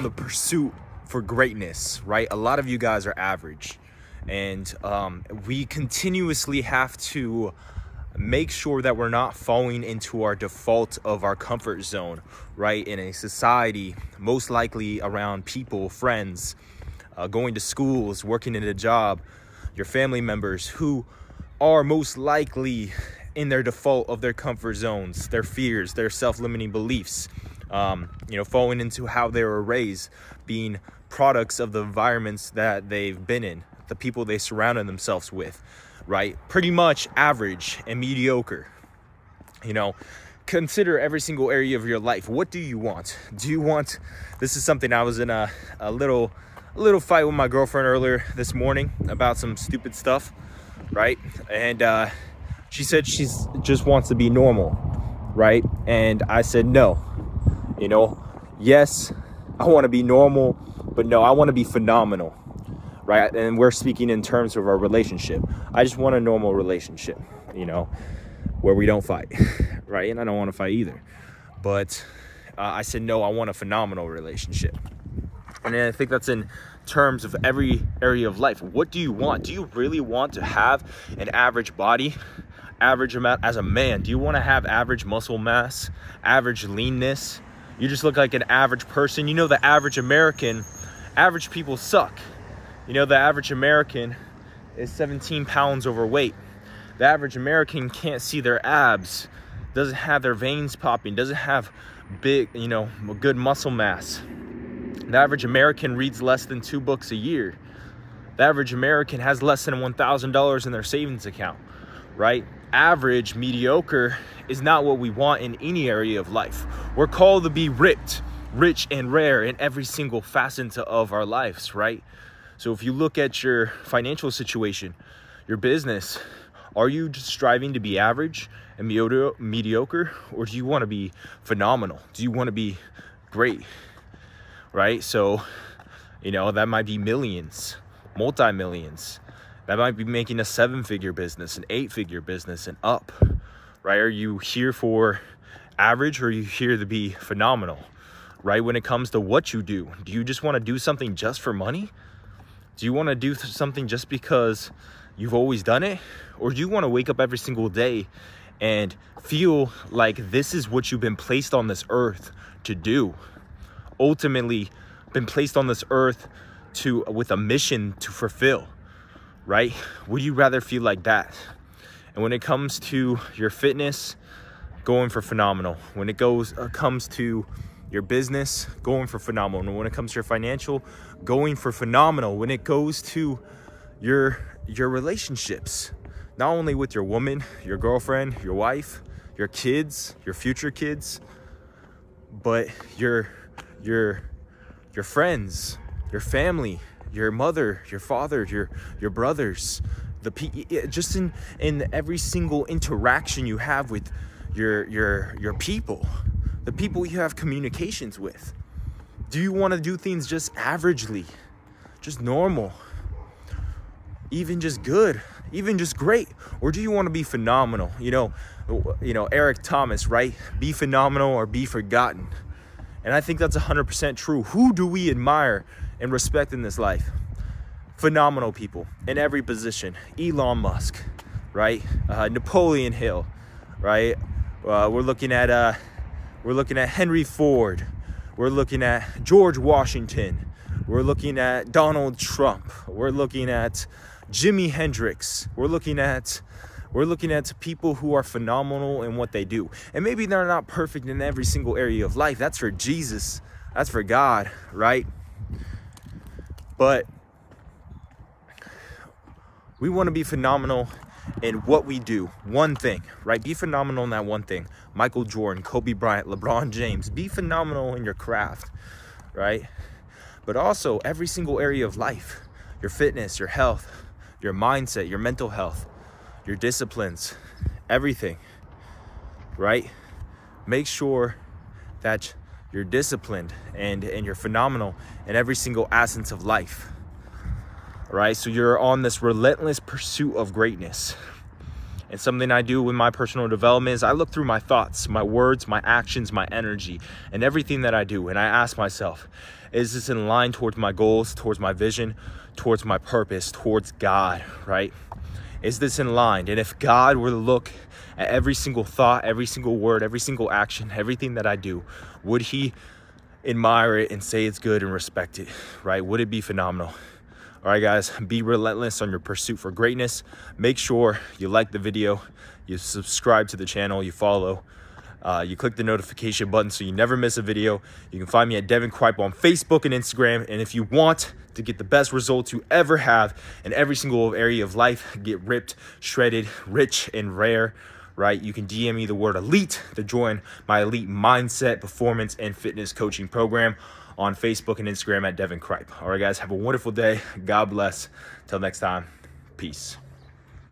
on the pursuit for greatness, right? A lot of you guys are average. And um, we continuously have to make sure that we're not falling into our default of our comfort zone, right? In a society, most likely around people, friends, uh, going to schools, working in a job, your family members who are most likely in their default of their comfort zones, their fears, their self-limiting beliefs, um, you know, falling into how they were raised, being products of the environments that they've been in, the people they surrounded themselves with, right? Pretty much average and mediocre. You know, consider every single area of your life. What do you want? Do you want, this is something I was in a, a little, a little fight with my girlfriend earlier this morning about some stupid stuff, right? And, uh, she said she's just wants to be normal, right? And I said, no, you know, yes, I want to be normal, but no, I want to be phenomenal, right? And we're speaking in terms of our relationship. I just want a normal relationship, you know, where we don't fight, right? And I don't want to fight either. But uh, I said, no, I want a phenomenal relationship. And I think that's in terms of every area of life. What do you want? Do you really want to have an average body? average amount as a man? Do you want to have average muscle mass, average leanness? You just look like an average person. You know, the average American, average people suck. You know, the average American is 17 pounds overweight. The average American can't see their abs, doesn't have their veins popping, doesn't have big, you know, good muscle mass. The average American reads less than two books a year. The average American has less than $1,000 in their savings account, right? Average, mediocre is not what we want in any area of life. We're called to be ripped, rich, and rare in every single facet of our lives, right? So if you look at your financial situation, your business, are you just striving to be average and mediocre, or do you want to be phenomenal? Do you want to be great? Right? So, you know, that might be millions, multi millions that might be making a seven figure business, an eight figure business, and up, right? Are you here for average or are you here to be phenomenal, right? When it comes to what you do, do you just want to do something just for money? Do you want to do something just because you've always done it? Or do you want to wake up every single day and feel like this is what you've been placed on this earth to do? Ultimately, been placed on this earth to with a mission to fulfill right? Would you rather feel like that? And when it comes to your fitness, going for phenomenal. When it goes uh, comes to your business, going for phenomenal. And when it comes to your financial, going for phenomenal. When it goes to your your relationships, not only with your woman, your girlfriend, your wife, your kids, your future kids, but your your your friends, your family, your mother, your father, your your brothers, the just in in every single interaction you have with your your your people, the people you have communications with. Do you want to do things just averagely, just normal, even just good, even just great, or do you want to be phenomenal? You know, you know Eric Thomas, right? Be phenomenal or be forgotten. And I think that's 100% true. Who do we admire and respect in this life. Phenomenal people in every position. Elon Musk, right? Uh, Napoleon Hill, right? Uh, we're looking at uh, we're looking at Henry Ford. We're looking at George Washington. We're looking at Donald Trump. We're looking at Jimi Hendrix. We're looking at we're looking at people who are phenomenal in what they do. And maybe they're not perfect in every single area of life. That's for Jesus. That's for God, right? But we want to be phenomenal in what we do. One thing, right? Be phenomenal in that one thing. Michael Jordan, Kobe Bryant, LeBron James. Be phenomenal in your craft, right? But also every single area of life your fitness, your health, your mindset, your mental health, your disciplines, everything, right? Make sure that you're disciplined and and you're phenomenal in every single essence of life right so you're on this relentless pursuit of greatness And something I do with my personal development is I look through my thoughts, my words, my actions, my energy, and everything that I do. And I ask myself, is this in line towards my goals, towards my vision, towards my purpose, towards God, right? Is this in line? And if God were to look at every single thought, every single word, every single action, everything that I do, would He admire it and say it's good and respect it, right? Would it be phenomenal? All right, guys, be relentless on your pursuit for greatness. Make sure you like the video, you subscribe to the channel, you follow, uh, you click the notification button so you never miss a video. You can find me at Deven Cripe on Facebook and Instagram. And if you want to get the best results you ever have in every single area of life, get ripped, shredded, rich, and rare, right? You can DM me the word elite to join my elite mindset, performance, and fitness coaching program on Facebook and Instagram at Deven Cripe. All right, guys, have a wonderful day. God bless. Till next time, peace.